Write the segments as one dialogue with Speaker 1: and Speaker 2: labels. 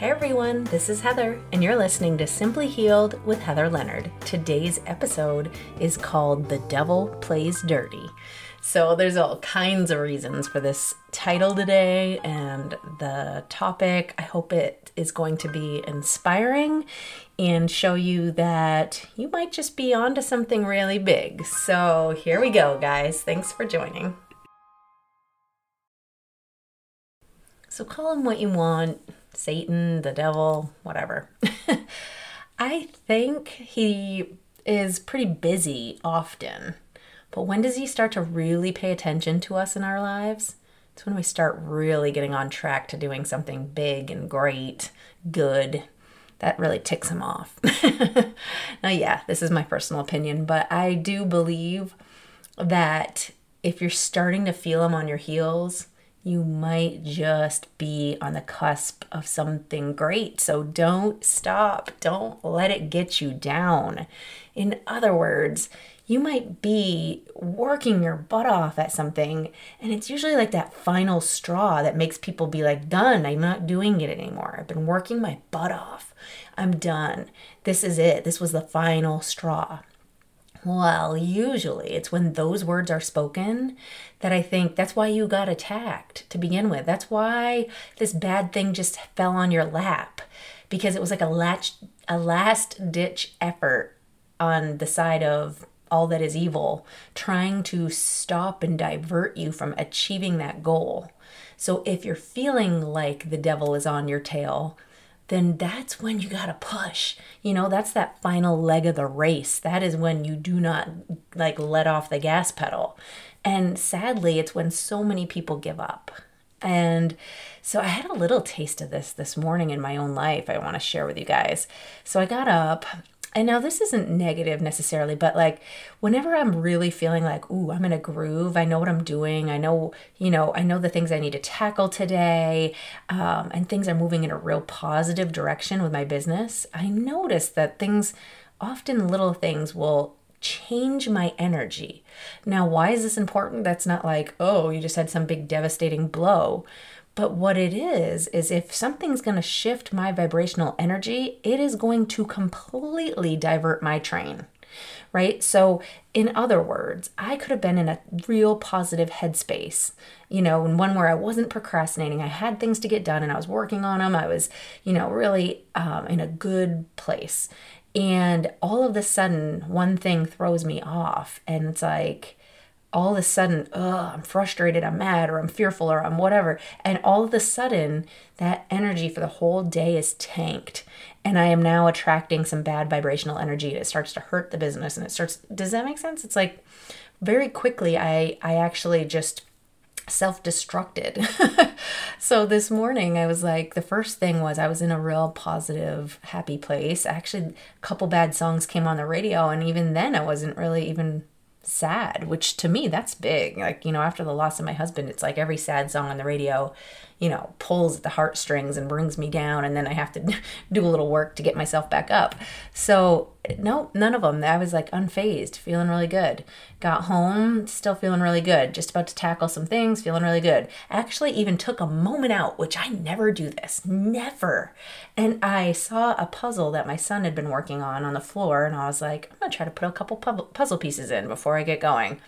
Speaker 1: Hey everyone, this is Heather, and you're listening to Simply Healed with Heather Leonard. Today's episode is called The Devil Plays Dirty. So, there's all kinds of reasons for this title today and the topic. I hope it is going to be inspiring and show you that you might just be onto something really big. So, here we go, guys. Thanks for joining. So, call him what you want Satan, the devil, whatever. I think he is pretty busy often. But when does he start to really pay attention to us in our lives? It's when we start really getting on track to doing something big and great, good. That really ticks him off. now, yeah, this is my personal opinion, but I do believe that if you're starting to feel him on your heels, you might just be on the cusp of something great. So don't stop. Don't let it get you down. In other words, you might be working your butt off at something, and it's usually like that final straw that makes people be like, done. I'm not doing it anymore. I've been working my butt off. I'm done. This is it. This was the final straw. Well, usually it's when those words are spoken that I think that's why you got attacked to begin with. That's why this bad thing just fell on your lap because it was like a latch a last ditch effort on the side of all that is evil trying to stop and divert you from achieving that goal. So if you're feeling like the devil is on your tail, then that's when you got to push. You know, that's that final leg of the race. That is when you do not like let off the gas pedal. And sadly, it's when so many people give up. And so I had a little taste of this this morning in my own life I want to share with you guys. So I got up and now this isn't negative necessarily, but like whenever I'm really feeling like, ooh, I'm in a groove, I know what I'm doing, I know, you know, I know the things I need to tackle today, um, and things are moving in a real positive direction with my business, I notice that things, often little things, will change my energy. Now, why is this important? That's not like, oh, you just had some big devastating blow. But what it is, is if something's going to shift my vibrational energy, it is going to completely divert my train, right? So, in other words, I could have been in a real positive headspace, you know, and one where I wasn't procrastinating. I had things to get done and I was working on them. I was, you know, really um, in a good place. And all of a sudden, one thing throws me off, and it's like, all of a sudden, oh, I'm frustrated, I'm mad, or I'm fearful, or I'm whatever. And all of a sudden, that energy for the whole day is tanked. And I am now attracting some bad vibrational energy. It starts to hurt the business and it starts, does that make sense? It's like very quickly, I, I actually just self destructed. so this morning, I was like, the first thing was I was in a real positive, happy place. Actually, a couple bad songs came on the radio, and even then, I wasn't really even sad, which to me, that's big. Like, you know, after the loss of my husband, it's like every sad song on the radio, you know, pulls at the heartstrings and brings me down. And then I have to do a little work to get myself back up. So, no, none of them. I was like unfazed, feeling really good. Got home, still feeling really good. Just about to tackle some things, feeling really good. Actually, even took a moment out, which I never do this, never. And I saw a puzzle that my son had been working on on the floor. And I was like, I'm to try to put a couple puzzle pieces in before I get going.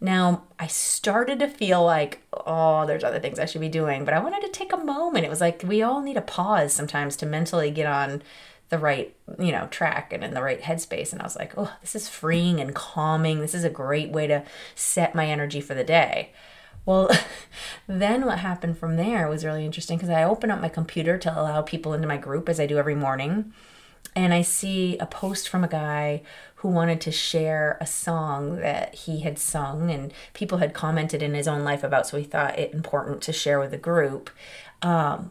Speaker 1: Now, I started to feel like, oh, there's other things I should be doing, but I wanted to take a moment. It was like we all need a pause sometimes to mentally get on the right, you know, track and in the right headspace. And I was like, oh, this is freeing and calming. This is a great way to set my energy for the day. Well, then what happened from there was really interesting because I opened up my computer to allow people into my group as I do every morning. And I see a post from a guy who wanted to share a song that he had sung and people had commented in his own life about, so he thought it important to share with the group. Um,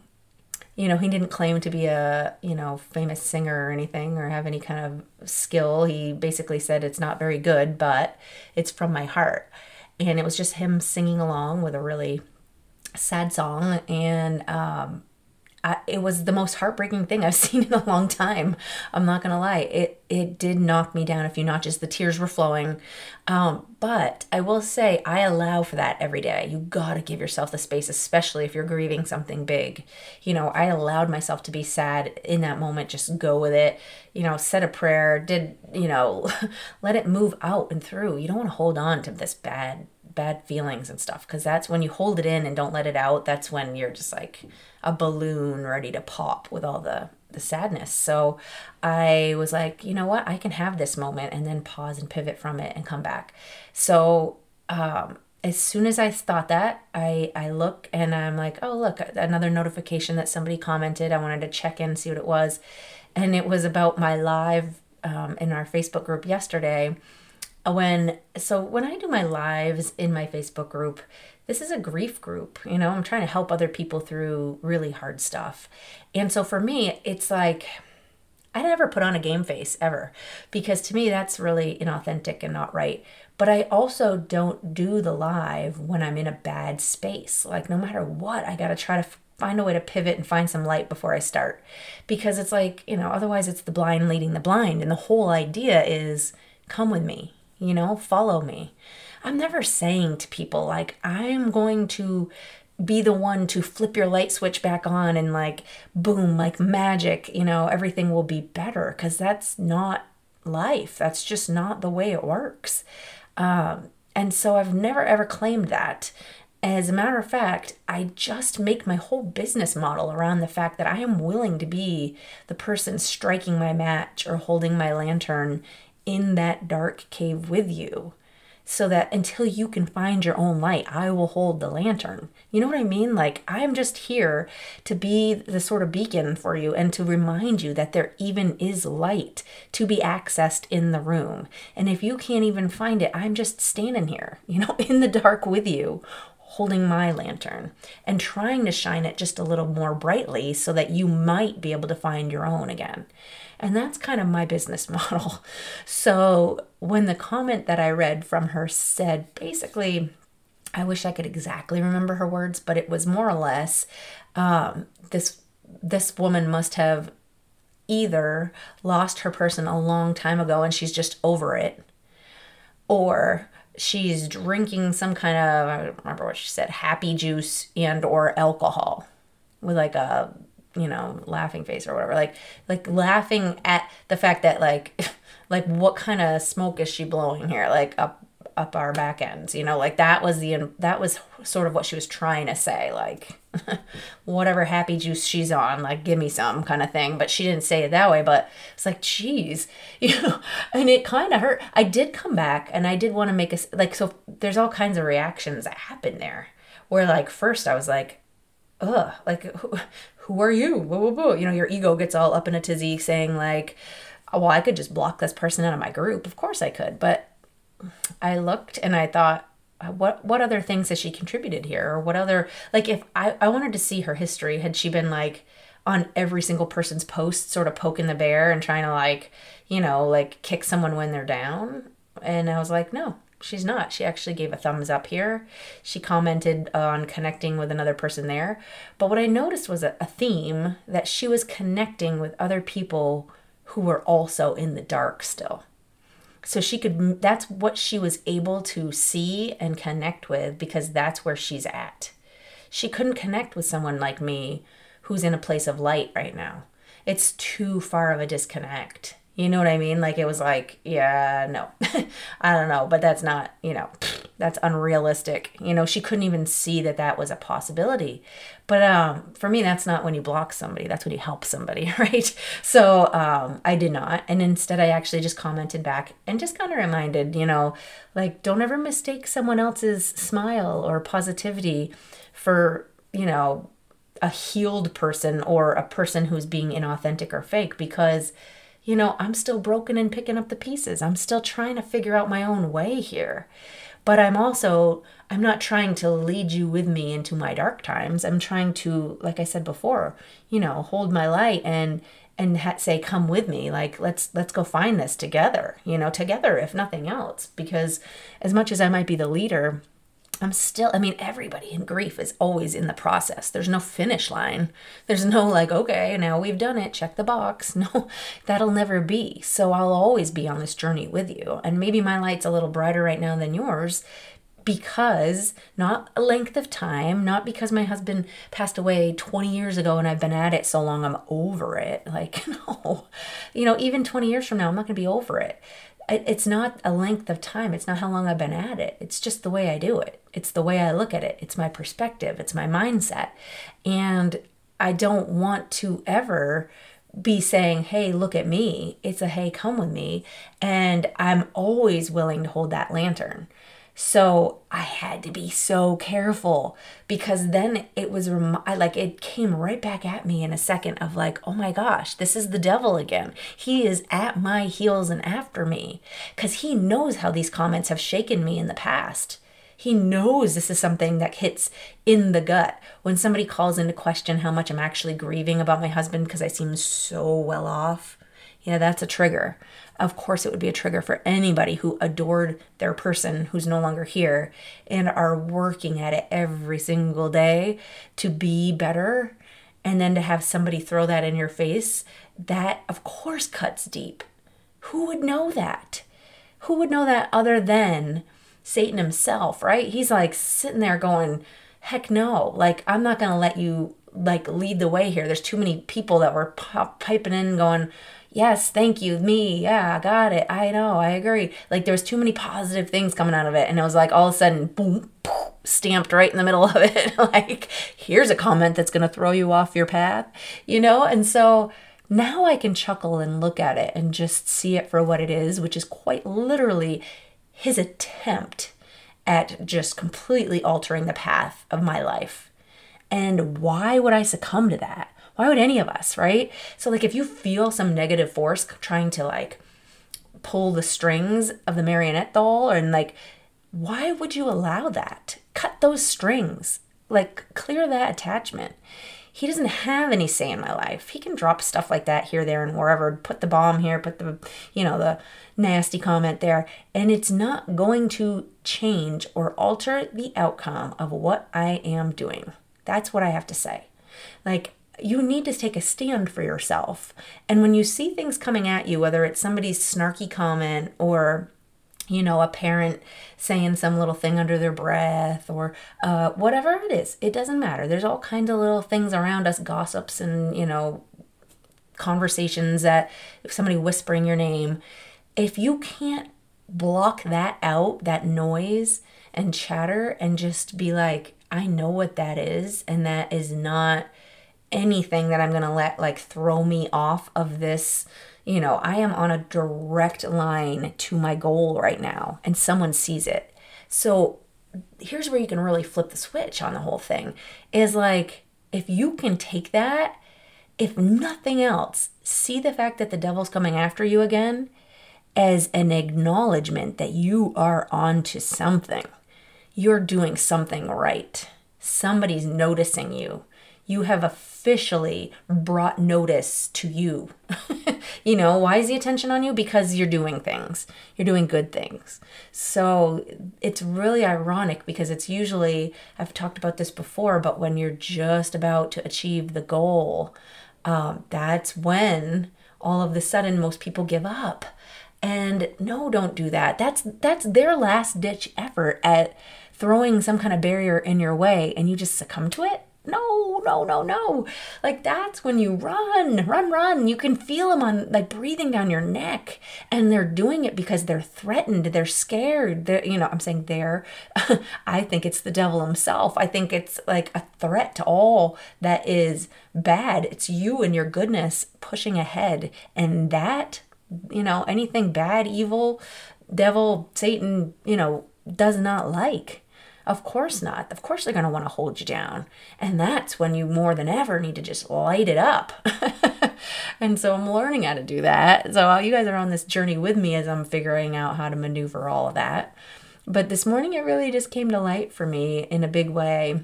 Speaker 1: you know, he didn't claim to be a, you know, famous singer or anything or have any kind of skill. He basically said it's not very good, but it's from my heart. And it was just him singing along with a really sad song. And um, It was the most heartbreaking thing I've seen in a long time. I'm not gonna lie. It it did knock me down a few notches. The tears were flowing, um, but I will say I allow for that every day. You gotta give yourself the space, especially if you're grieving something big. You know, I allowed myself to be sad in that moment. Just go with it. You know, said a prayer. Did you know? let it move out and through. You don't want to hold on to this bad bad feelings and stuff because that's when you hold it in and don't let it out that's when you're just like a balloon ready to pop with all the the sadness. So i was like you know what? I can have this moment and then pause and pivot from it and come back. So um as soon as I thought that, I I look and I'm like, oh look, another notification that somebody commented. I wanted to check in, see what it was, and it was about my live um, in our Facebook group yesterday when so when I do my lives in my Facebook group, this is a grief group, you know, I'm trying to help other people through really hard stuff. And so for me, it's like I never put on a game face ever because to me that's really inauthentic and not right. But I also don't do the live when I'm in a bad space. Like no matter what, I got to try to find a way to pivot and find some light before I start. Because it's like, you know, otherwise it's the blind leading the blind and the whole idea is come with me you know, follow me. I'm never saying to people, like, I'm going to be the one to flip your light switch back on and, like, boom, like magic, you know, everything will be better because that's not life. That's just not the way it works. Um, and so I've never ever claimed that. As a matter of fact, I just make my whole business model around the fact that I am willing to be the person striking my match or holding my lantern in that dark cave with you so that until you can find your own light, I will hold the lantern. You know what I mean? Like, I'm just here to be the sort of beacon for you and to remind you that there even is light to be accessed in the room. And if you can't even find it, I'm just standing here, you know, in the dark with you, holding my lantern and trying to shine it just a little more brightly so that you might be able to find your own again. And that's kind of my business model. So when the comment that I read from her said basically, I wish I could exactly remember her words, but it was more or less um, this this woman must have either lost her person a long time ago and she's just over it, or she's drinking some kind of I don't remember what she said, happy juice and or alcohol with like a you know laughing face or whatever. Like like laughing at the fact that like like what kind of smoke is she blowing here? Like up up our back ends you know like that was the that was sort of what she was trying to say like whatever happy juice she's on like give me some kind of thing but she didn't say it that way but it's like geez you know and it kind of hurt i did come back and i did want to make a like so there's all kinds of reactions that happen there where like first i was like ugh like who who are you? Whoa, whoa, whoa. You know, your ego gets all up in a tizzy saying, like, well, I could just block this person out of my group. Of course I could. But I looked and I thought, what what other things has she contributed here? Or what other, like, if I, I wanted to see her history, had she been like, on every single person's post, sort of poking the bear and trying to like, you know, like kick someone when they're down. And I was like, no, she's not. She actually gave a thumbs up here. She commented on connecting with another person there. But what I noticed was a, a theme that she was connecting with other people who were also in the dark still. So she could, that's what she was able to see and connect with because that's where she's at. She couldn't connect with someone like me who's in a place of light right now. It's too far of a disconnect. You know what I mean? Like it was like, yeah, no. I don't know, but that's not, you know, that's unrealistic. You know, she couldn't even see that that was a possibility. But um for me that's not when you block somebody, that's when you help somebody, right? So, um I did not and instead I actually just commented back and just kind of reminded, you know, like don't ever mistake someone else's smile or positivity for, you know, a healed person or a person who's being inauthentic or fake because you know, I'm still broken and picking up the pieces. I'm still trying to figure out my own way here. But I'm also, I'm not trying to lead you with me into my dark times. I'm trying to, like I said before, you know, hold my light and, and ha- say come with me like let's let's go find this together you know together if nothing else because as much as i might be the leader I'm still, I mean, everybody in grief is always in the process. There's no finish line. There's no like, okay, now we've done it, check the box. No, that'll never be. So I'll always be on this journey with you. And maybe my light's a little brighter right now than yours because not a length of time, not because my husband passed away 20 years ago and I've been at it so long I'm over it. Like, no, you know, even 20 years from now, I'm not going to be over it. It's not a length of time. It's not how long I've been at it. It's just the way I do it. It's the way I look at it. It's my perspective. It's my mindset. And I don't want to ever be saying, hey, look at me. It's a hey, come with me. And I'm always willing to hold that lantern. So I had to be so careful because then it was like it came right back at me in a second of like, oh my gosh, this is the devil again. He is at my heels and after me because he knows how these comments have shaken me in the past. He knows this is something that hits in the gut. When somebody calls into question how much I'm actually grieving about my husband because I seem so well off, yeah, that's a trigger of course it would be a trigger for anybody who adored their person who's no longer here and are working at it every single day to be better and then to have somebody throw that in your face that of course cuts deep. Who would know that? Who would know that other than satan himself right? He's like sitting there going heck no. Like i'm not going to let you like lead the way here. There's too many people that were piping in going yes, thank you, me, yeah, I got it, I know, I agree. Like there was too many positive things coming out of it, and it was like all of a sudden, boom, stamped right in the middle of it. like here's a comment that's gonna throw you off your path, you know. And so now I can chuckle and look at it and just see it for what it is, which is quite literally his attempt at just completely altering the path of my life. And why would I succumb to that? Why would any of us, right? So, like, if you feel some negative force trying to like pull the strings of the marionette doll, and like, why would you allow that? Cut those strings, like, clear that attachment. He doesn't have any say in my life. He can drop stuff like that here, there, and wherever. Put the bomb here, put the, you know, the nasty comment there, and it's not going to change or alter the outcome of what I am doing. That's what I have to say. Like, you need to take a stand for yourself. And when you see things coming at you, whether it's somebody's snarky comment or you know, a parent saying some little thing under their breath or uh, whatever it is, it doesn't matter. There's all kinds of little things around us, gossips and, you know, conversations that somebody whispering your name. If you can't block that out, that noise and chatter, and just be like, I know what that is, and that is not anything that I'm going to let like throw me off of this. You know, I am on a direct line to my goal right now, and someone sees it. So here's where you can really flip the switch on the whole thing is like, if you can take that, if nothing else, see the fact that the devil's coming after you again as an acknowledgement that you are onto something. You're doing something right. Somebody's noticing you you have officially brought notice to you. you know, why is the attention on you? Because you're doing things, you're doing good things. So it's really ironic because it's usually, I've talked about this before, but when you're just about to achieve the goal, um, that's when all of the sudden most people give up. And no, don't do that. That's that's their last ditch effort at throwing some kind of barrier in your way and you just succumb to it no, no, no, no. Like that's when you run, run, run. You can feel them on like breathing down your neck. And they're doing it because they're threatened, they're scared. They're, you know, I'm saying they're, I think it's the devil himself. I think it's like a threat to all that is bad. It's you and your goodness pushing ahead. And that, you know, anything bad, evil, devil, Satan, you know, does not like. Of course not. Of course they're going to want to hold you down. And that's when you more than ever need to just light it up. and so I'm learning how to do that. So while you guys are on this journey with me as I'm figuring out how to maneuver all of that. But this morning it really just came to light for me in a big way.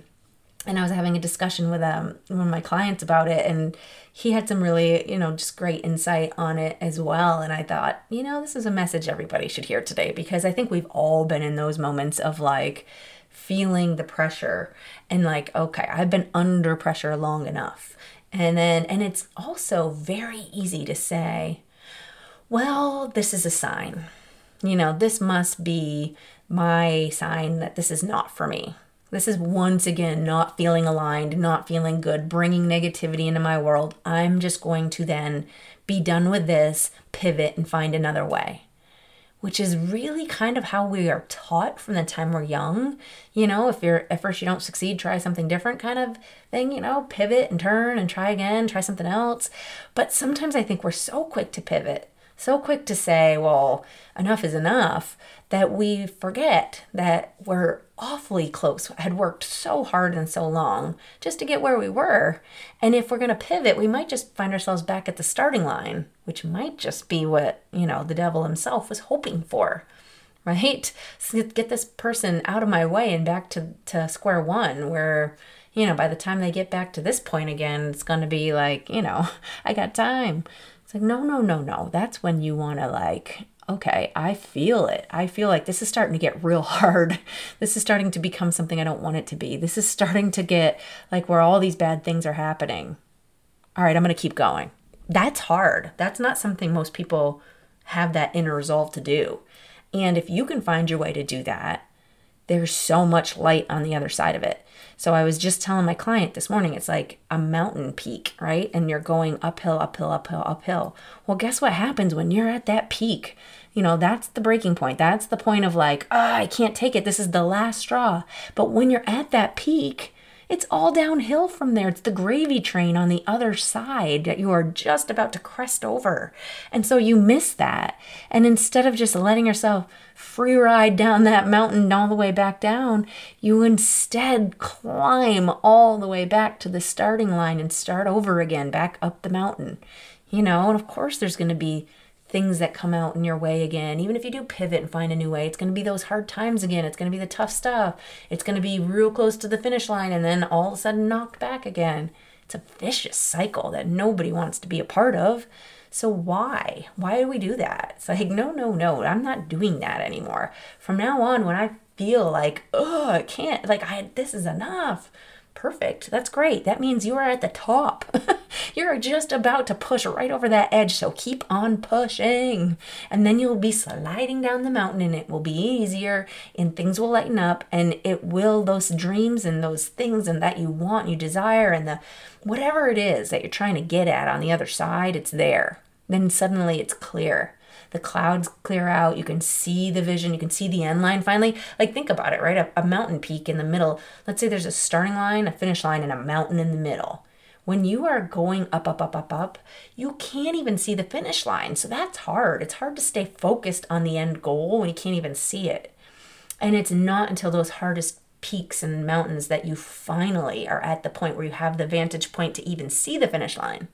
Speaker 1: And I was having a discussion with um, one of my clients about it, and he had some really, you know, just great insight on it as well. And I thought, you know, this is a message everybody should hear today because I think we've all been in those moments of like, feeling the pressure and like, okay, I've been under pressure long enough. And then, and it's also very easy to say, well, this is a sign. You know, this must be my sign that this is not for me. This is once again not feeling aligned, not feeling good, bringing negativity into my world. I'm just going to then be done with this, pivot, and find another way which is really kind of how we are taught from the time we're young. You know, if you're at first you don't succeed, try something different kind of thing, you know, pivot and turn and try again, try something else. But sometimes I think we're so quick to pivot, so quick to say, well, enough is enough, that we forget that we're awfully close, had worked so hard and so long just to get where we were. And if we're going to pivot, we might just find ourselves back at the starting line, which might just be what, you know, the devil himself was hoping for. Right? Get this person out of my way and back to, to square one, where, you know, by the time they get back to this point again, it's going to be like, you know, I got time. It's like, no, no, no, no. That's when you want to, like, okay, I feel it. I feel like this is starting to get real hard. This is starting to become something I don't want it to be. This is starting to get like where all these bad things are happening. All right, I'm going to keep going. That's hard. That's not something most people have that inner resolve to do. And if you can find your way to do that, there's so much light on the other side of it. So I was just telling my client this morning, it's like a mountain peak, right? And you're going uphill, uphill, uphill, uphill. Well, guess what happens when you're at that peak? You know, that's the breaking point. That's the point of like, oh, I can't take it. This is the last straw. But when you're at that peak, it's all downhill from there. It's the gravy train on the other side that you are just about to crest over. And so you miss that. And instead of just letting yourself free ride down that mountain all the way back down, you instead climb all the way back to the starting line and start over again back up the mountain. You know, and of course, there's going to be things that come out in your way again. Even if you do pivot and find a new way, it's going to be those hard times again. It's going to be the tough stuff. It's going to be real close to the finish line and then all of a sudden knocked back again. It's a vicious cycle that nobody wants to be a part of. So why? Why do we do that? It's like, no, no, no, I'm not doing that anymore. From now on, when I feel like, oh, I can't, like, I, this is enough, Perfect. That's great. That means you are at the top. You're just about to push right over that edge, so keep on pushing. And then you'll be sliding down the mountain and it will be easier and things will lighten up and it will those dreams and those things and that you want, you desire and the whatever it is that you're trying to get at on the other side, it's there. Then suddenly it's clear the clouds clear out, you can see the vision, you can see the end line finally. Like, think about it, right? A, a mountain peak in the middle. Let's say there's a starting line, a finish line, and a mountain in the middle. When you are going up, up, up, up, up, you can't even see the finish line. So that's hard. It's hard to stay focused on the end goal when you can't even see it. And it's not until those hardest peaks and mountains that you finally are at the point where you have the vantage point to even see the finish line.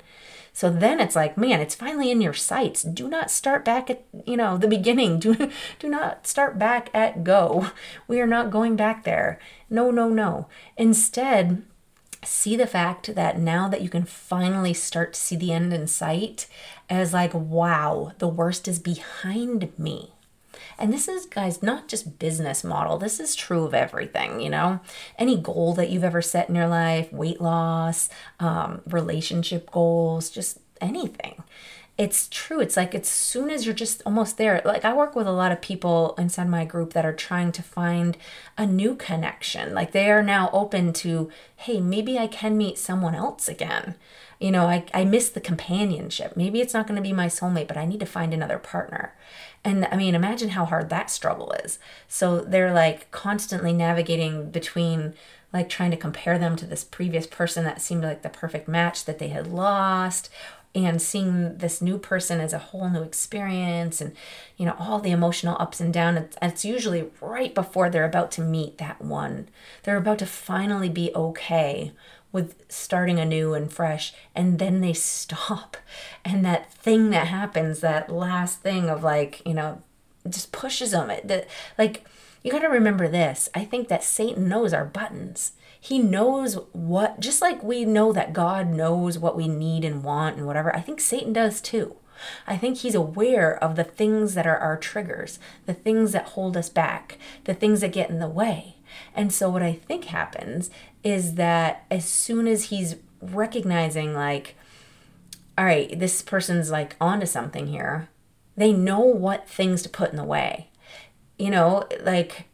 Speaker 1: So then it's like, man, it's finally in your sights. Do not start back at, you know, the beginning. Do, do not start back at go. We are not going back there. No, no, no. Instead, see the fact that now that you can finally start to see the end in sight as like, wow, the worst is behind me. And this is, guys, not just business model. This is true of everything, you know? Any goal that you've ever set in your life, weight loss, um, relationship goals, just anything. It's true. It's like as soon as you're just almost there, like I work with a lot of people inside my group that are trying to find a new connection. Like they are now open to, hey, maybe I can meet someone else again you know, I, I miss the companionship. Maybe it's not going to be my soulmate, but I need to find another partner. And I mean, imagine how hard that struggle is. So they're like constantly navigating between like trying to compare them to this previous person that seemed like the perfect match that they had lost and seeing this new person as a whole new experience and you know all the emotional ups and downs it's, it's usually right before they're about to meet that one they're about to finally be okay with starting anew and fresh and then they stop. And that thing that happens that last thing of like you know just pushes them it that like you got to remember this. I think that satan knows our buttons. He knows what just like we know that god knows what we need and want and whatever i think satan does too. I think he's aware of the things that are our triggers, the things that hold us back, the things that get in the way. And so, what I think happens is that as soon as he's recognizing, like, all right, this person's like onto something here, they know what things to put in the way. You know, like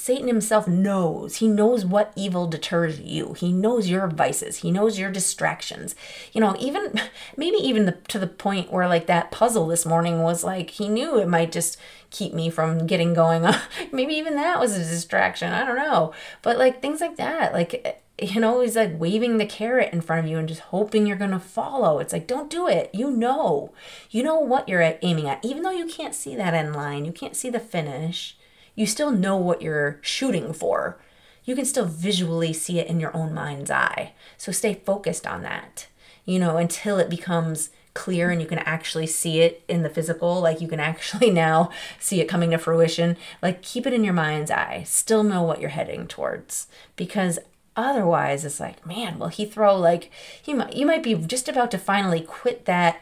Speaker 1: Satan himself knows. He knows what evil deters you. He knows your vices. He knows your distractions. You know, even maybe even the, to the point where like that puzzle this morning was like he knew it might just keep me from getting going maybe even that was a distraction. I don't know. But like things like that, like eh, you know, he's like waving the carrot in front of you and just hoping you're going to follow. It's like, don't do it. You know. You know what you're aiming at. Even though you can't see that end line, you can't see the finish you still know what you're shooting for. You can still visually see it in your own mind's eye. So stay focused on that, you know, until it becomes clear and you can actually see it in the physical. Like you can actually now see it coming to fruition. Like keep it in your mind's eye. Still know what you're heading towards because otherwise it's like man will he throw like he might you might be just about to finally quit that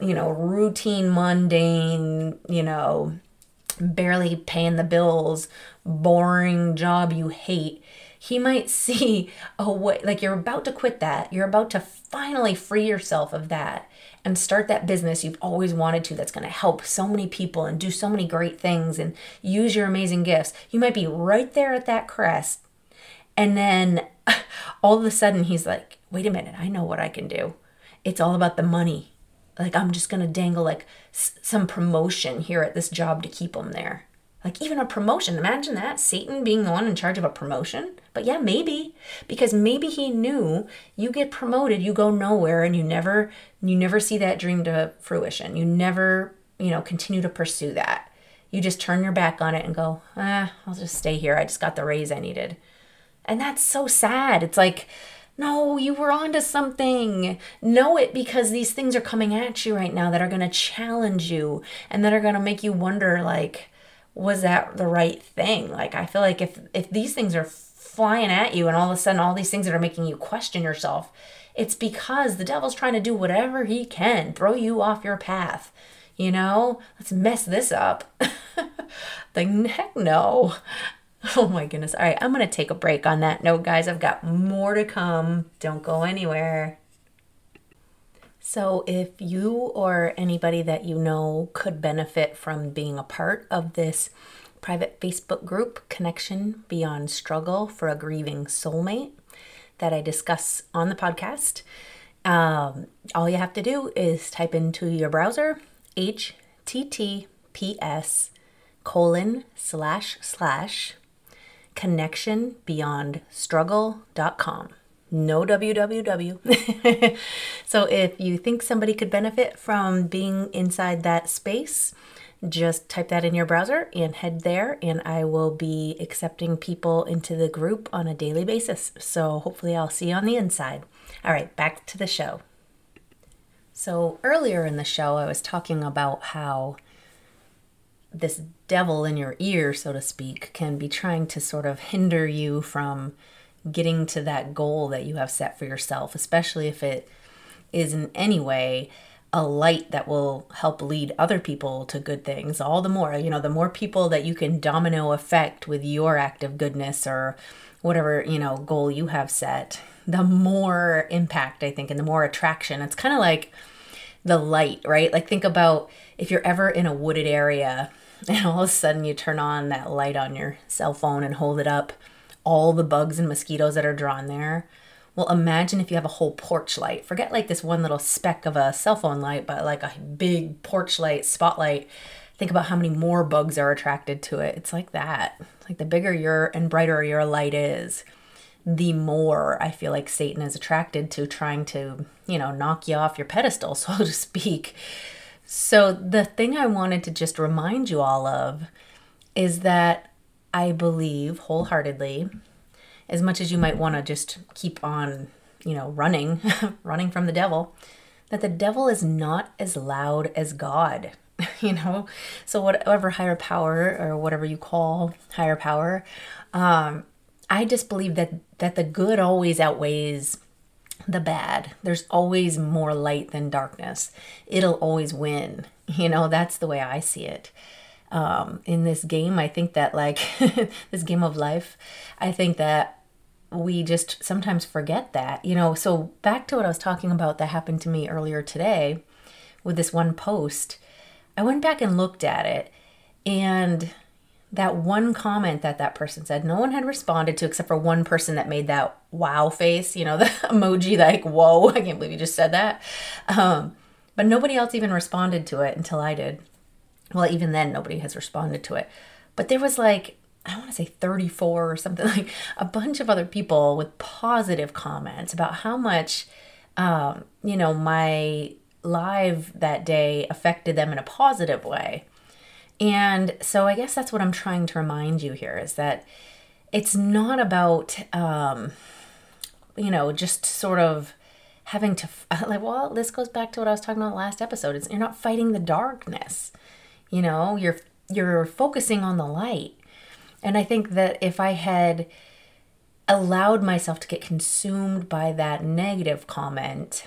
Speaker 1: you know routine mundane you know barely paying the bills, boring job you hate, he might see a way, like you're about to quit that. You're about to finally free yourself of that and start that business you've always wanted to that's going to help so many people and do so many great things and use your amazing gifts. You might be right there at that crest. And then all of a sudden he's like, wait a minute, I know what I can do. It's all about the money like i'm just to dangle like s- some promotion here at this job to keep them there. Like even a promotion imagine that satan being the one in charge of a promotion. But yeah maybe because maybe he knew you get promoted you go nowhere and you never you never see that dream to fruition. You never you know continue to pursue that. You just turn your back on it and go ah i'll just stay here. I just got the raise i needed. And that's so sad. It's like no, you were onto something. Know it because these things are coming at you right now that are going to challenge you and that are going to make you wonder like was that the right thing? Like I feel like if if these things are flying at you and all of a sudden all these things that are making you question yourself, it's because the devil's trying to do whatever he can, throw you off your path. You know, let's mess this up. like heck no. Oh my goodness. All right, I'm going to take a break on that note, guys. I've got more to come. Don't go anywhere. So, if you or anybody that you know could benefit from being a part of this private Facebook group, Connection Beyond Struggle for a Grieving Soulmate, that I discuss on the podcast, um, all you have to do is type into your browser https colon slash slash connectionbeyondstruggle.com. No www. so if you think somebody could benefit from being inside that space, just type that in your browser and head there, and I will be accepting people into the group on a daily basis. So hopefully, I'll see you on the inside. All right, back to the show. So, earlier in the show, I was talking about how this devil in your ear, so to speak, can be trying to sort of hinder you from getting to that goal that you have set for yourself, especially if it is in any way a light that will help lead other people to good things. All the more, you know, the more people that you can domino effect with your act of goodness or whatever, you know, goal you have set, the more impact, I think, and the more attraction. It's kind of like the light, right? Like, think about if you're ever in a wooded area and all of a sudden you turn on that light on your cell phone and hold it up, all the bugs and mosquitoes that are drawn there. Well, imagine if you have a whole porch light. Forget like this one little speck of a cell phone light, but like a big porch light, spotlight. Think about how many more bugs are attracted to it. It's like that. like the bigger your and brighter your light is, the more I feel like Satan is attracted to trying to, you know, knock you off your pedestal, so to speak. So, the thing I wanted to just remind you all of is that I believe wholeheartedly, as much as you might want to just keep on, you know, running, running from the devil, that the devil is not as loud as God, you know? So, whatever higher power or whatever you call higher power, um, I just believe that that the good always outweighs the bad. There's always more light than darkness. It'll always win. You know, that's the way I see it. Um, in this game, I think that, like, this game of life, I think that we just sometimes forget that, you know. So, back to what I was talking about that happened to me earlier today with this one post, I went back and looked at it, and that one comment that that person said, no one had responded to except for one person that made that wow face, you know, the emoji like, whoa, I can't believe you just said that. Um, but nobody else even responded to it until I did. Well, even then, nobody has responded to it. But there was like, I want to say 34 or something, like a bunch of other people with positive comments about how much, um, you know, my live that day affected them in a positive way. And so I guess that's what I'm trying to remind you here is that it's not about, um, you know, just sort of having to, like, well, this goes back to what I was talking about last episode. It's, you're not fighting the darkness, you know, you're, you're focusing on the light. And I think that if I had allowed myself to get consumed by that negative comment,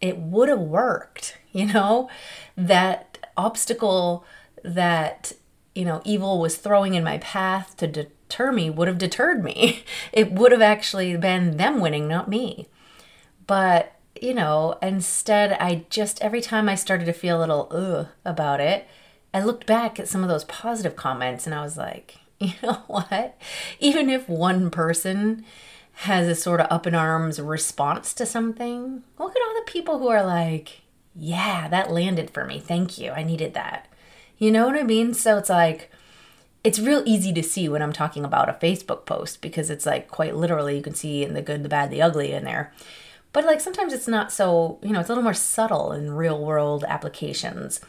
Speaker 1: it would have worked, you know, that obstacle that you know evil was throwing in my path to deter me would have deterred me. It would have actually been them winning not me. But you know instead i just every time i started to feel a little ugh about it i looked back at some of those positive comments and i was like you know what? Even if one person has a sort of up in arms response to something look at all the people who are like yeah that landed for me. Thank you. I needed that you know what I mean? So it's like, it's real easy to see when I'm talking about a Facebook post because it's like quite literally you can see in the good, the bad, the ugly in there. But like sometimes it's not so, you know, it's a little more subtle in real world applications.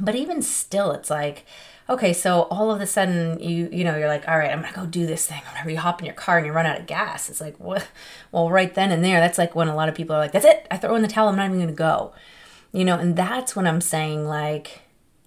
Speaker 1: But even still, it's like, okay, so all of a sudden you you know you're like, all right, I'm gonna go do this thing. Whenever you hop in your car and you run out of gas, it's like, what? Well, right then and there, that's like when a lot of people are like, that's it. I throw in the towel. I'm not even gonna go. You know, and that's when I'm saying like,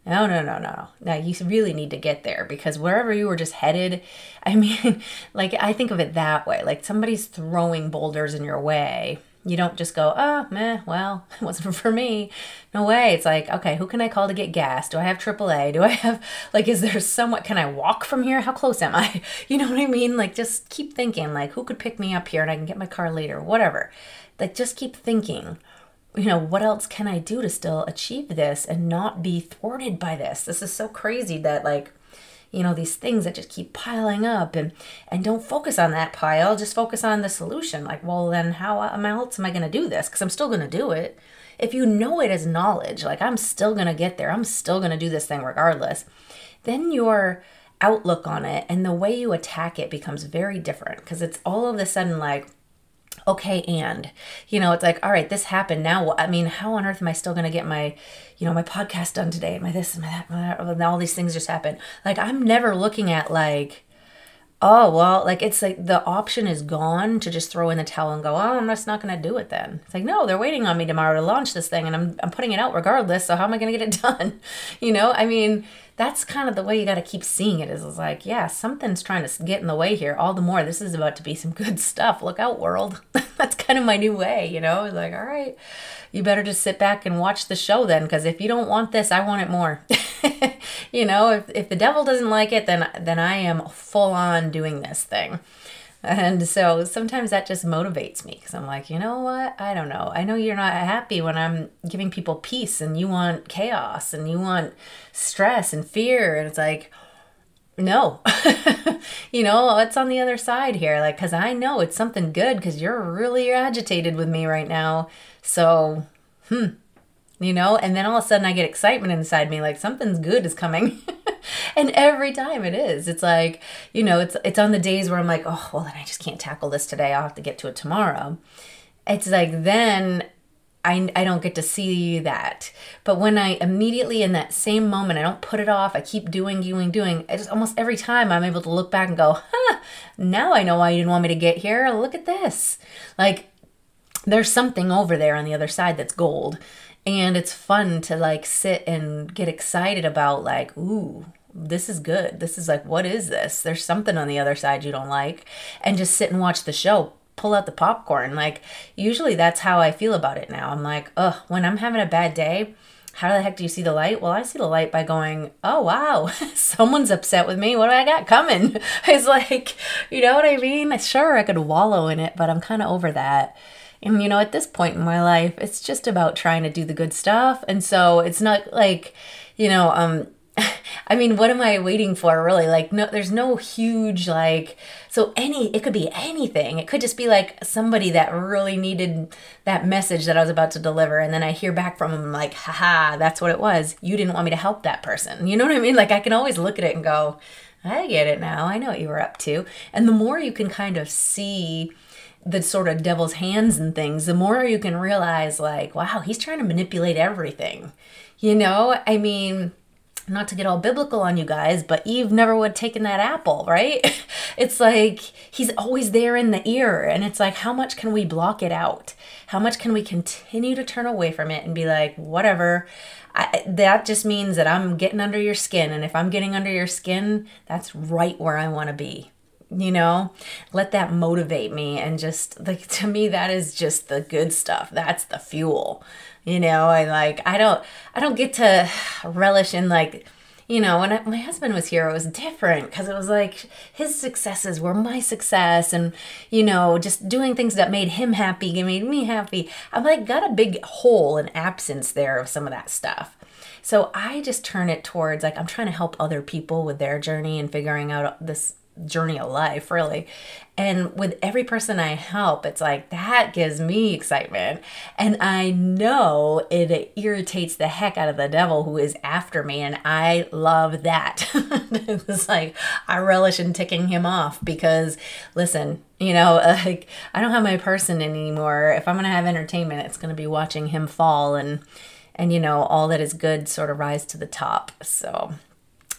Speaker 1: no, no, no, no. Now you really need to get there because wherever you were just headed, I mean, like I think of it that way. Like somebody's throwing boulders in your way. You don't just go, oh, meh, well, it wasn't for me. No way. It's like, okay, who can I call to get gas? Do I have AAA? Do I have, like, is there somewhat, can I walk from here? How close am I? You know what I mean? Like, just keep thinking, like, who could pick me up here and I can get my car later? Whatever. Like, just keep thinking you know, what else can I do to still achieve this and not be thwarted by this? This is so crazy that like, you know, these things that just keep piling up and and don't focus on that pile, just focus on the solution. Like, well, then how uh, else am I going to do this? Cuz I'm still going to do it. If you know it as knowledge, like I'm still going to get there. I'm still going to do this thing regardless. Then your outlook on it and the way you attack it becomes very different because it's all of a sudden like okay and you know it's like all right this happened. Now i mean how on earth am i still going to get my you know my podcast done today? My this? And my that, my that? All these things just happen. Like i'm never looking at like oh well like it's like the option is gone to just throw in the towel and go oh i'm just not going to do it then. It's like no they're waiting on me tomorrow to launch this thing and i'm, I'm putting it out regardless so how am i going to get it done? You know? I mean that's kind of the way you got to keep seeing it is, like yeah something's trying to get in the way here. All the more this is about to be some good stuff. Look out world. That's kind of my new way you know? It's like all right you better just sit back and watch the show then because if you don't want this i want it more. You know if, if the devil doesn't like it then then i am full on doing this thing and so sometimes that just motivates me because I'm like, you know what? I don't know. I know you're not happy when I'm giving people peace and you want chaos and you want stress and fear. And it's like, no, you know, it's on the other side here. Like, because I know it's something good because you're really agitated with me right now. So, hmm, you know, and then all of a sudden I get excitement inside me like something's good is coming. and every time it is. It's like, you know, it's it's on the days where I'm like, oh, well then I just can't tackle this today. I'll have to get to it tomorrow. It's like then I, I don't get to see that. But when I immediately in that same moment, I don't put it off, I keep doing, doing, doing, it's almost every time I'm able to look back and go, huh, now I know why you didn't want me to get here. Look at this. Like, there's something over there on the other side that's gold and it's fun to like sit and get excited about like ooh this is good this is like what is this there's something on the other side you don't like and just sit and watch the show pull out the popcorn. Like, usually that's how I feel about it now. I'm like, ugh, when I'm having a bad day, how the heck do you see the light? Well, I see the light by going, oh, wow, someone's upset with me. What do I got coming? It's like, you know what I mean? Sure, I could wallow in it, but I'm kind of over that. And, you know, at this point in my life, it's just about trying to do the good stuff. And so it's not like, you know, um, I mean, what am I waiting for really? Like no there's no huge like so any it could be anything. It could just be like somebody that really needed that message that I was about to deliver and then I hear back from them like, haha, that's what it was. You didn't want me to help that person. You know what I mean? Like I can always look at it and go, I get it now. I know what you were up to. And the more you can kind of see the sort of devil's hands and things, the more you can realize, like, wow, he's trying to manipulate everything. You know, I mean, not to get all biblical on you guys, but Eve never would have taken that apple, right? It's like he's always there in the ear. And it's like, how much can we block it out? How much can we continue to turn away from it and be like, whatever? I, that just means that I'm getting under your skin. And if I'm getting under your skin, that's right where I want to be you know? Let that motivate me and just like to me that is just the good stuff. That's the fuel you know? I like i don't i don't get to relish in like you know when I, my husband was here it was different because it was like his successes were my success and you know just doing things that made him happy made me happy. I've like got a big hole and absence there of some of that stuff. So i just turn it towards like i'm trying to help other people with their journey and figuring out this journey of life, really. And with every person I help, it's like that gives me excitement. And I know it irritates the heck out of the devil who is after me. And I love that. it's like I relish in ticking him off because, listen, you know, like I don't have my person anymore. If I'm going to have entertainment, it's going to be watching him fall and, and, you know, all that is good sort of rise to the top. So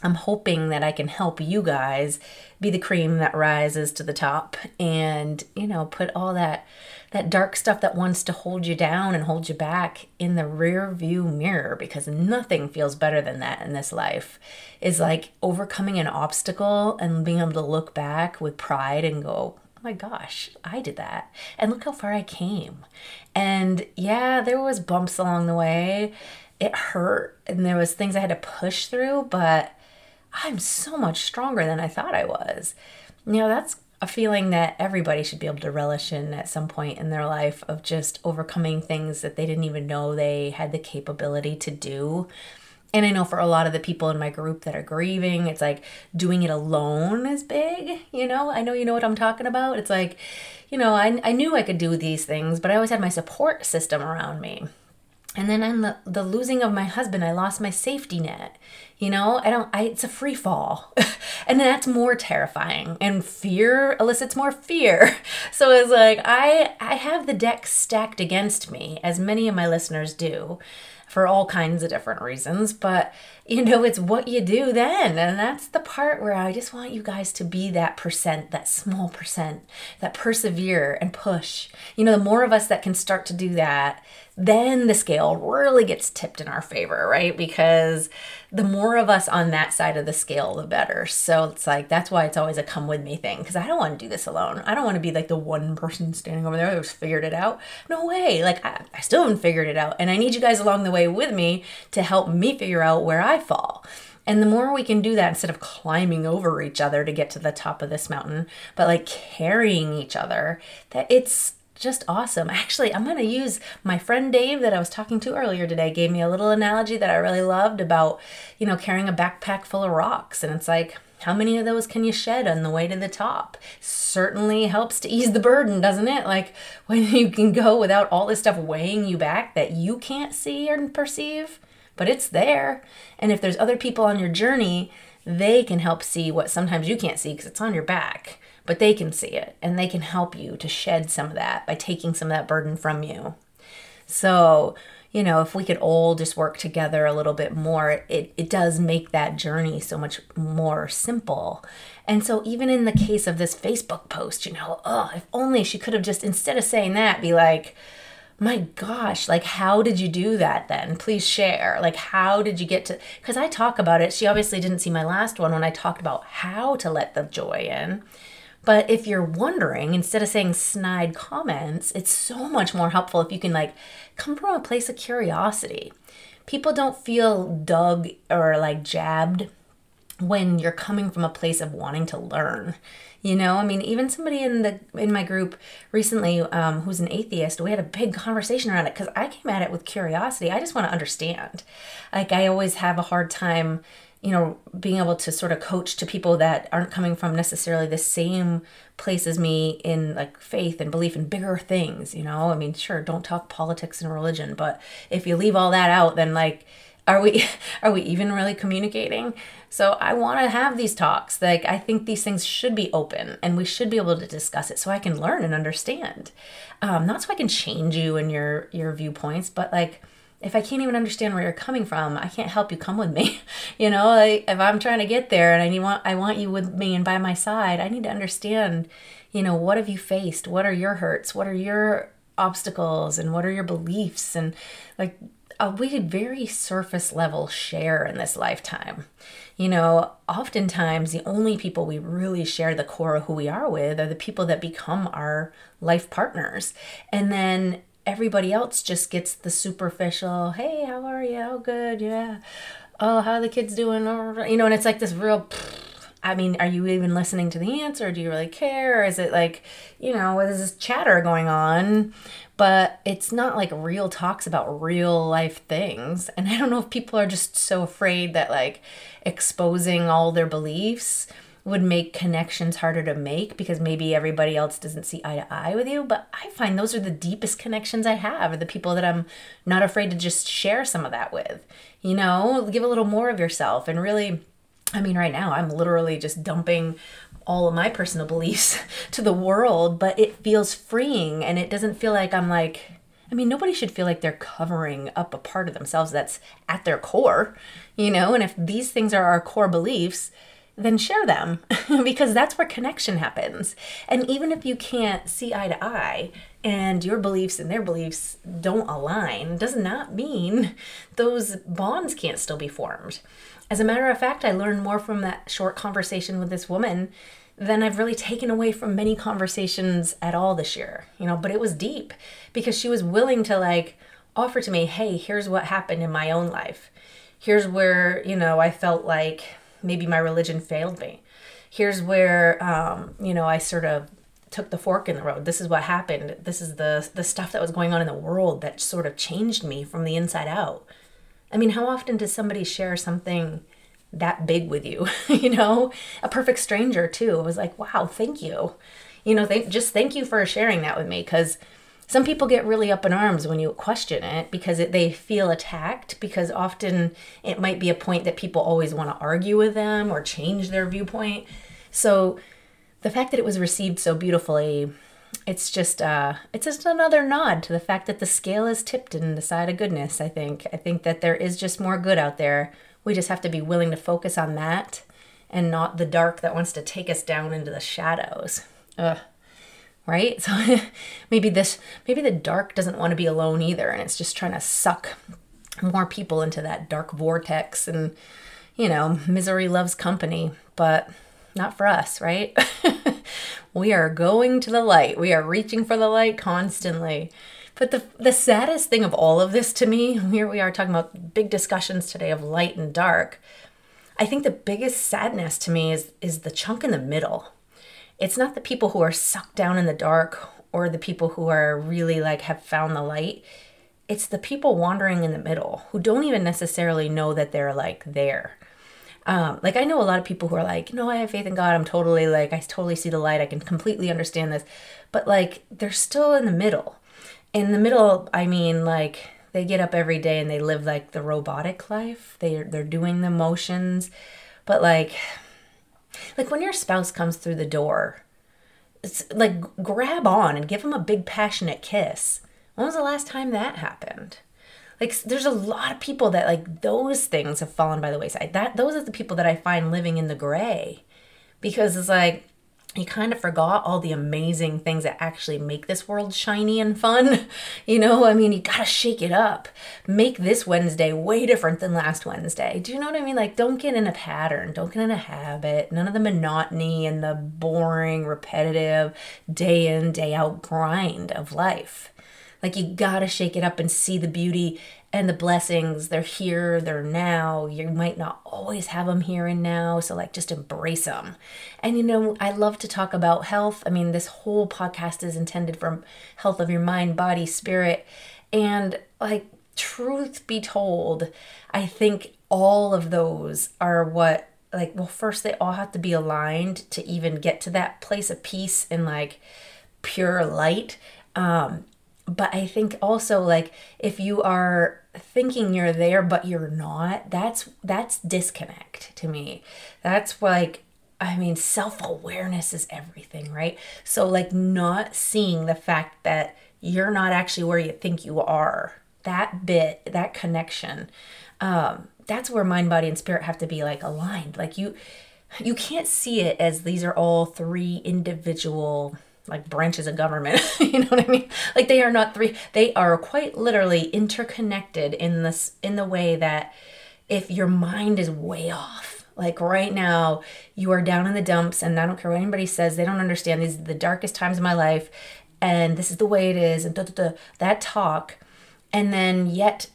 Speaker 1: I'm hoping that I can help you guys be the cream that rises to the top and, you know, put all that that dark stuff that wants to hold you down and hold you back in the rear view mirror because nothing feels better than that in this life. Is like overcoming an obstacle and being able to look back with pride and go, oh my gosh, I did that. And look how far I came. And yeah, there was bumps along the way. It hurt and there was things I had to push through, but I'm so much stronger than I thought I was. You know, that's a feeling that everybody should be able to relish in at some point in their life of just overcoming things that they didn't even know they had the capability to do. And I know for a lot of the people in my group that are grieving, it's like doing it alone is big. You know, I know you know what I'm talking about. It's like, you know, I, I knew I could do these things, but I always had my support system around me. And then on the, the losing of my husband, I lost my safety net. You know, I don't, I, it's a free fall. and that's more terrifying. And fear elicits more fear. So it's like, I, I have the deck stacked against me, as many of my listeners do for all kinds of different reasons. But, you know, it's what you do then. And that's the part where I just want you guys to be that percent, that small percent, that persevere and push. You know, the more of us that can start to do that, then the scale really gets tipped in our favor, right? Because the more of us on that side of the scale, the better. So it's like, that's why it's always a come with me thing, because I don't want to do this alone. I don't want to be like the one person standing over there who's figured it out. No way. Like, I, I still haven't figured it out. And I need you guys along the way with me to help me figure out where I fall. And the more we can do that instead of climbing over each other to get to the top of this mountain, but like carrying each other, that it's just awesome. Actually, I'm going to use my friend Dave that I was talking to earlier today gave me a little analogy that I really loved about, you know, carrying a backpack full of rocks and it's like how many of those can you shed on the way to the top? Certainly helps to ease the burden, doesn't it? Like when you can go without all this stuff weighing you back that you can't see or perceive, but it's there. And if there's other people on your journey, they can help see what sometimes you can't see because it's on your back but they can see it and they can help you to shed some of that by taking some of that burden from you. So, you know, if we could all just work together a little bit more, it, it does make that journey so much more simple. And so, even in the case of this Facebook post, you know, oh, if only she could have just, instead of saying that, be like, my gosh, like, how did you do that then? Please share. Like, how did you get to? Because I talk about it. She obviously didn't see my last one when I talked about how to let the joy in. But if you're wondering, instead of saying snide comments, it's so much more helpful if you can like come from a place of curiosity. People don't feel dug or like jabbed when you're coming from a place of wanting to learn you know? I mean even somebody in the in my group recently um, who's an atheist we had a big conversation around it because i came at it with curiosity. I just want to understand. Like i always have a hard time you know being able to sort of coach to people that aren't coming from necessarily the same place as me in like faith and belief in bigger things you know? I mean sure don't talk politics and religion but if you leave all that out then like are we are we even really communicating? So i want to have these talks like i think these things should be open and we should be able to discuss it so i can learn and understand. Um, not so i can change you and your your viewpoints but like if i can't even understand where you're coming from i can't help you come with me. You know like if i'm trying to get there and i need want i want you with me and by my side i need to understand you know what have you faced? What are your hurts? What are your obstacles? And what are your beliefs? And like uh, we very surface level share in this lifetime. You know, oftentimes the only people we really share the core of who we are with are the people that become our life partners. And then everybody else just gets the superficial, hey, how are you? Oh, good, yeah. Oh, how are the kids doing? You know, and it's like this real. I mean, are you even listening to the answer? Do you really care? Is it like, you know, is this chatter going on? but it's not like real talks about real life things. And I don't know if people are just so afraid that like exposing all their beliefs would make connections harder to make because maybe everybody else doesn't see eye to eye with you. But I find those are the deepest connections I have, are the people that I'm not afraid to just share some of that with. You know, give a little more of yourself and really. I mean, right now I'm literally just dumping all of my personal beliefs to the world, but it feels freeing and it doesn't feel like I'm like, I mean, nobody should feel like they're covering up a part of themselves that's at their core, you know? And if these things are our core beliefs, then share them because that's where connection happens. And even if you can't see eye to eye and your beliefs and their beliefs don't align, does not mean those bonds can't still be formed. As a matter of fact, I learned more from that short conversation with this woman than I've really taken away from many conversations at all this year. You know, but it was deep because she was willing to like offer to me, "Hey, here's what happened in my own life. Here's where, you know, I felt like maybe my religion failed me. Here's where um, you know, I sort of took the fork in the road. This is what happened. This is the the stuff that was going on in the world that sort of changed me from the inside out." I mean, how often does somebody share something that big with you? you know, a perfect stranger too. It was like, wow, thank you. You know, thank, just thank you for sharing that with me because some people get really up in arms when you question it because it, they feel attacked because often it might be a point that people always want to argue with them or change their viewpoint. So the fact that it was received so beautifully it's just uh it's just another nod to the fact that the scale is tipped in the side of goodness i think i think that there is just more good out there we just have to be willing to focus on that and not the dark that wants to take us down into the shadows Ugh. Right so maybe this maybe the dark doesn't want to be alone either and it's just trying to suck more people into that dark vortex and you know misery loves company but not for us right we are going to the light. We are reaching for the light constantly. But the the saddest thing of all of this to me, here we are talking about big discussions today of light and dark. I think the biggest sadness to me is is the chunk in the middle. It's not the people who are sucked down in the dark or the people who are really like have found the light. It's the people wandering in the middle who don't even necessarily know that they're like there. Um, like I know a lot of people who are like, no, I have faith in God. I'm totally like, I totally see the light. I can completely understand this. But like, they're still in the middle. In the middle, I mean, like, they get up every day and they live like the robotic life. They they're doing the motions, but like, like when your spouse comes through the door, it's like grab on and give them a big passionate kiss. When was the last time that happened? like there's a lot of people that like those things have fallen by the wayside that those are the people that i find living in the gray because it's like you kind of forgot all the amazing things that actually make this world shiny and fun. You know, I mean, you gotta shake it up. Make this Wednesday way different than last Wednesday. Do you know what I mean? Like, don't get in a pattern, don't get in a habit. None of the monotony and the boring, repetitive, day in, day out grind of life. Like, you gotta shake it up and see the beauty and the blessings they're here they're now. You might not always have them here and now so like just embrace them and you know i love to talk about health. I mean this whole podcast is intended for health of your mind body spirit. And like truth be told i think all of those are what like well first they all have to be aligned to even get to that place of peace and like pure light. Um but i think also like if you are thinking you're there but you're not that's that's disconnect to me. That's like i mean self-awareness is everything right? So like not seeing the fact that you're not actually where you think you are that bit that connection um that's where mind body and spirit have to be like aligned. Like you you can't see it as these are all three individual like branches of government you know what i mean? Like they are not three they are quite literally interconnected in this in the way that if your mind is way off like right now you are down in the dumps and i don't care what anybody says they don't understand these are the darkest times of my life and this is the way it is and da, da, da, that talk and then yet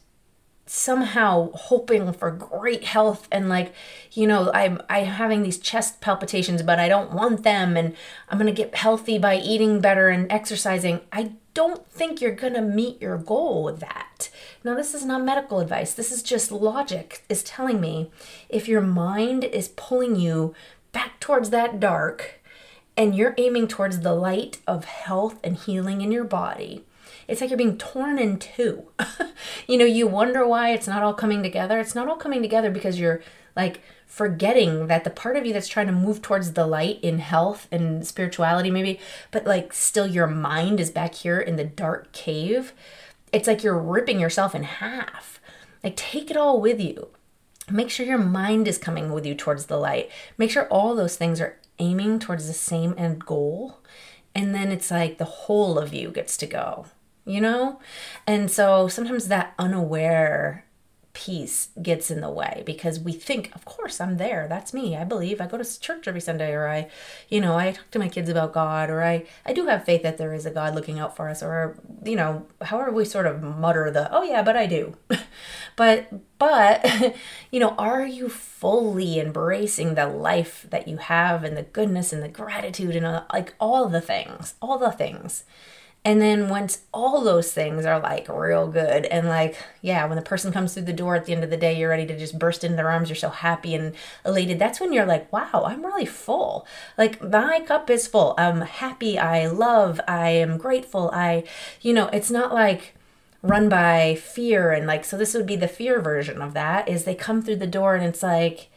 Speaker 1: somehow hoping for great health and like you know i'm i'm having these chest palpitations but i don't want them and i'm going to get healthy by eating better and exercising. I don't think you're going to meet your goal with that. Now this is not medical advice. This is just logic is telling me if your mind is pulling you back towards that dark and you're aiming towards the light of health and healing in your body it's like you're being torn in two. you know, you wonder why it's not all coming together. It's not all coming together because you're like forgetting that the part of you that's trying to move towards the light in health and spirituality, maybe, but like still your mind is back here in the dark cave. It's like you're ripping yourself in half. Like, take it all with you. Make sure your mind is coming with you towards the light. Make sure all those things are aiming towards the same end goal. And then it's like the whole of you gets to go you know? And so sometimes that unaware piece gets in the way because we think, of course, I'm there. That's me. I believe. I go to church every Sunday, or I, you know, I talk to my kids about God, or I, I do have faith that there is a God looking out for us, or, you know, however we sort of mutter the, oh yeah, but I do. but, but, you know, are you fully embracing the life that you have and the goodness and the gratitude and uh, like all the things, all the things? And then once all those things are like real good and like, yeah, when the person comes through the door at the end of the day, you're ready to just burst into their arms, you're so happy and elated. That's when you're like, wow, I'm really full. Like my cup is full. I'm happy. I love. I am grateful. I, you know, it's not like, run by fear and like so this would be the fear version of that is they come through the door and it's like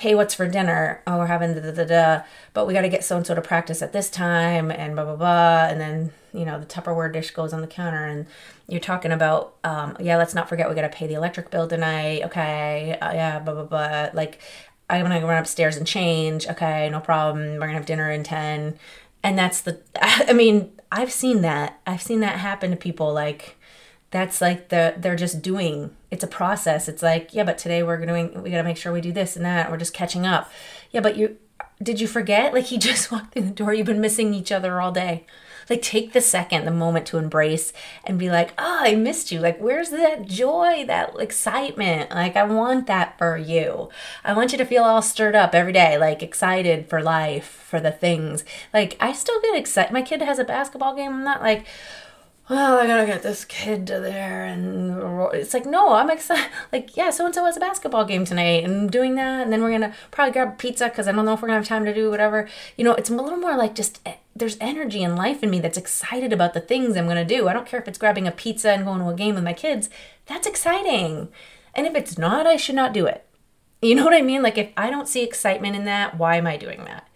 Speaker 1: hey, what's for dinner? Oh, we're having da da da da, but we got to get so and so to practice at this time and blah blah blah. And then you know the Tupperware dish goes on the counter and you're talking about um, yeah, let's not forget we got to pay the electric bill tonight. Okay, uh, yeah, blah blah blah. Like I'm gonna run upstairs and change. Okay, no problem. We're gonna have dinner in ten. And that's the. I mean, I've seen that. I've seen that happen to people like that's like the they're just doing. It's a process. It's like yeah but today we're doing we got to make sure we do this and that. We're just catching up. Yeah but you did you forget? Like he just walked through the door. You've been missing each other all day. Like take the second the moment to embrace and be like oh i missed you. Like where's that joy that excitement? Like i want that for you. I want you to feel all stirred up every day like excited for life for the things. Like i still get excited my kid has a basketball game. I'm not like well, I gotta get this kid to there, and it's like, no, I'm excited. Like, yeah, so and so has a basketball game tonight, and I'm doing that, and then we're gonna probably grab pizza because I don't know if we're gonna have time to do whatever. You know, it's a little more like just eh, there's energy and life in me that's excited about the things I'm gonna do. I don't care if it's grabbing a pizza and going to a game with my kids. That's exciting, and if it's not, I should not do it. You know what I mean? Like, if I don't see excitement in that, why am I doing that?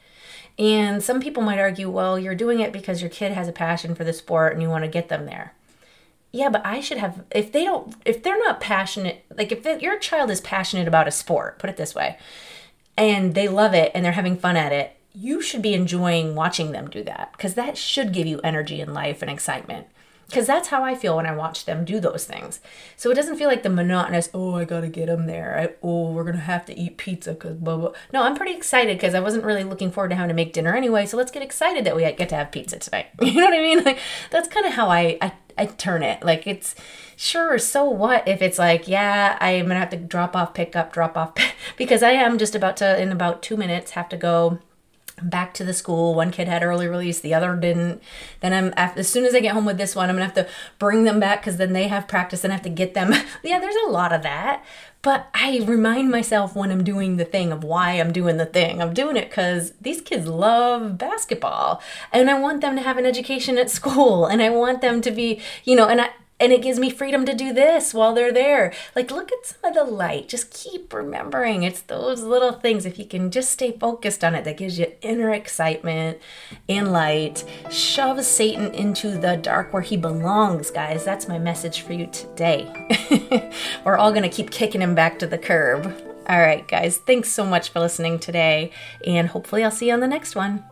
Speaker 1: And some people might argue, well, you're doing it because your kid has a passion for the sport and you want to get them there. Yeah, but I should have, if they don't, if they're not passionate, like if your child is passionate about a sport, put it this way, and they love it and they're having fun at it, you should be enjoying watching them do that because that should give you energy and life and excitement because that's how I feel when I watch them do those things. So it doesn't feel like the monotonous, oh, I gotta get them there. I, oh, we're gonna have to eat pizza because blah, blah. No, I'm pretty excited because I wasn't really looking forward to having to make dinner anyway. So let's get excited that we get to have pizza tonight. You know what I mean? Like, that's kind of how I, I, I turn it. Like, it's sure, so what if it's like, yeah, I'm gonna have to drop off, pick up, drop off, because I am just about to, in about two minutes, have to go back to the school. One kid had early release, the other didn't. Then I'm after, as soon as I get home with this one, I'm gonna have to bring them back because then they have practice and I have to get them. yeah, there's a lot of that. But I remind myself when I'm doing the thing of why I'm doing the thing. I'm doing it because these kids love basketball and I want them to have an education at school and I want them to be, you know, and I, and it gives me freedom to do this while they're there. Like, look at some of the light. Just keep remembering it's those little things. If you can just stay focused on it, that gives you inner excitement and light. Shove Satan into the dark where he belongs, guys. That's my message for you today. We're all going to keep kicking him back to the curb. All right, guys, thanks so much for listening today, and hopefully, I'll see you on the next one.